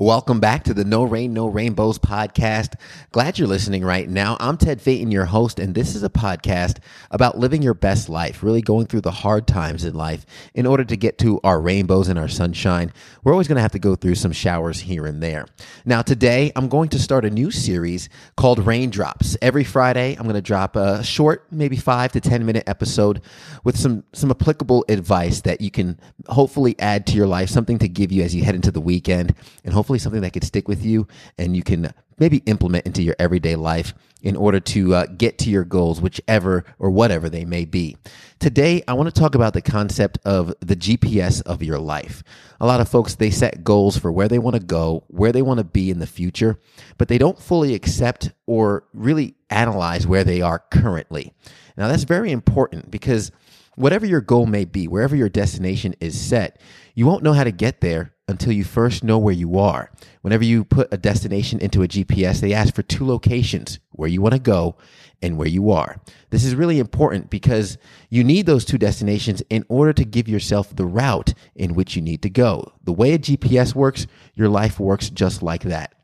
Welcome back to the No Rain, No Rainbows podcast. Glad you're listening right now. I'm Ted Phaeton, your host, and this is a podcast about living your best life, really going through the hard times in life in order to get to our rainbows and our sunshine. We're always going to have to go through some showers here and there. Now, today, I'm going to start a new series called Raindrops. Every Friday, I'm going to drop a short, maybe five to 10 minute episode with some, some applicable advice that you can hopefully add to your life, something to give you as you head into the weekend, and hopefully something that could stick with you and you can maybe implement into your everyday life in order to uh, get to your goals, whichever or whatever they may be. Today, I want to talk about the concept of the GPS of your life. A lot of folks, they set goals for where they want to go, where they want to be in the future, but they don't fully accept or really analyze where they are currently. Now, that's very important because whatever your goal may be, wherever your destination is set, you won't know how to get there until you first know where you are. Whenever you put a destination into a GPS, they ask for two locations where you want to go and where you are. This is really important because you need those two destinations in order to give yourself the route in which you need to go. The way a GPS works, your life works just like that.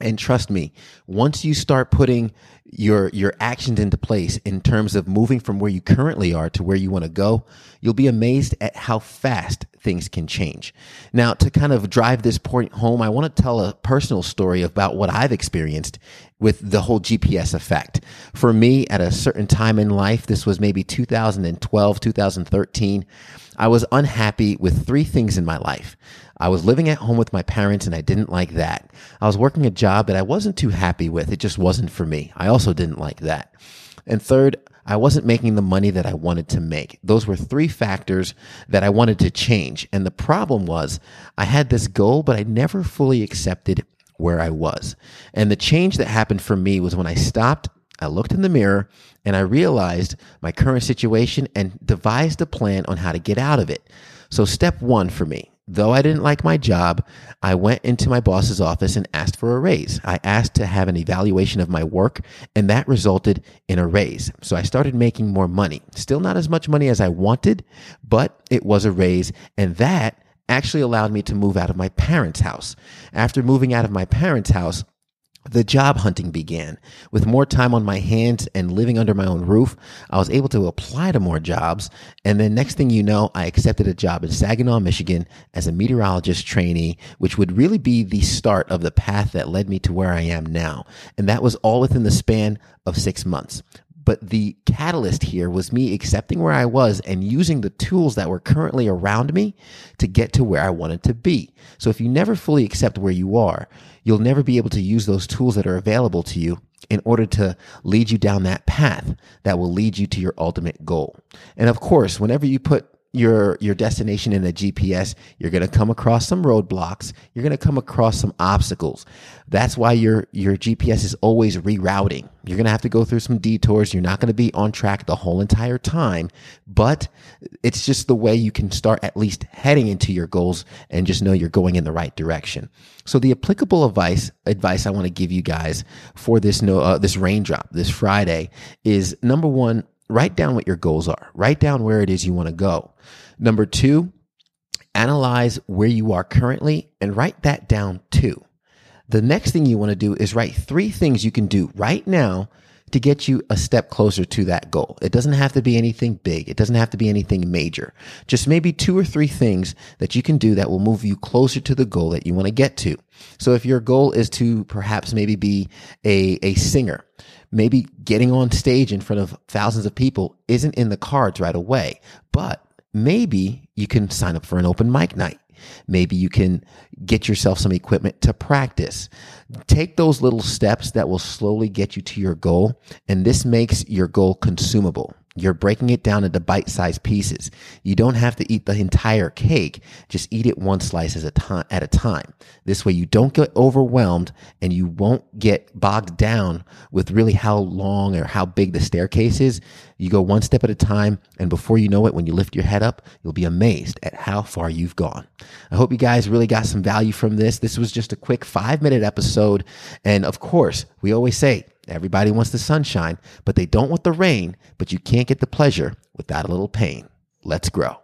And trust me, once you start putting your your actions into place in terms of moving from where you currently are to where you want to go, you'll be amazed at how fast things can change. Now, to kind of drive this point home, I want to tell a personal story about what I've experienced with the whole GPS effect. For me, at a certain time in life, this was maybe 2012, 2013, I was unhappy with three things in my life. I was living at home with my parents and I didn't like that. I was working a job that I wasn't too happy with. It just wasn't for me. I also didn't like that. And third, I wasn't making the money that I wanted to make. Those were three factors that I wanted to change. And the problem was I had this goal, but I never fully accepted where I was. And the change that happened for me was when I stopped, I looked in the mirror, and I realized my current situation and devised a plan on how to get out of it. So, step one for me Though I didn't like my job, I went into my boss's office and asked for a raise. I asked to have an evaluation of my work, and that resulted in a raise. So I started making more money. Still not as much money as I wanted, but it was a raise, and that actually allowed me to move out of my parents' house. After moving out of my parents' house, the job hunting began. With more time on my hands and living under my own roof, I was able to apply to more jobs. And then next thing you know, I accepted a job in Saginaw, Michigan as a meteorologist trainee, which would really be the start of the path that led me to where I am now. And that was all within the span of six months. But the catalyst here was me accepting where I was and using the tools that were currently around me to get to where I wanted to be. So if you never fully accept where you are, you'll never be able to use those tools that are available to you in order to lead you down that path that will lead you to your ultimate goal. And of course, whenever you put your your destination in a GPS, you're going to come across some roadblocks. You're going to come across some obstacles. That's why your your GPS is always rerouting. You're going to have to go through some detours. You're not going to be on track the whole entire time, but it's just the way you can start at least heading into your goals and just know you're going in the right direction. So the applicable advice advice I want to give you guys for this no uh, this raindrop this Friday is number 1 write down what your goals are. Write down where it is you want to go. Number two, analyze where you are currently and write that down too. The next thing you want to do is write three things you can do right now to get you a step closer to that goal. It doesn't have to be anything big. It doesn't have to be anything major. Just maybe two or three things that you can do that will move you closer to the goal that you want to get to. So if your goal is to perhaps maybe be a, a singer, maybe getting on stage in front of thousands of people isn't in the cards right away, but maybe you can sign up for an open mic night. Maybe you can get yourself some equipment to practice. Take those little steps that will slowly get you to your goal. And this makes your goal consumable. You're breaking it down into bite sized pieces. You don't have to eat the entire cake. Just eat it one slice at a time, at a time. This way you don't get overwhelmed and you won't get bogged down with really how long or how big the staircase is. You go one step at a time. And before you know it, when you lift your head up, you'll be amazed at how far you've gone. I hope you guys really got some value from this. This was just a quick five minute episode. And of course, we always say, Everybody wants the sunshine, but they don't want the rain, but you can't get the pleasure without a little pain. Let's grow.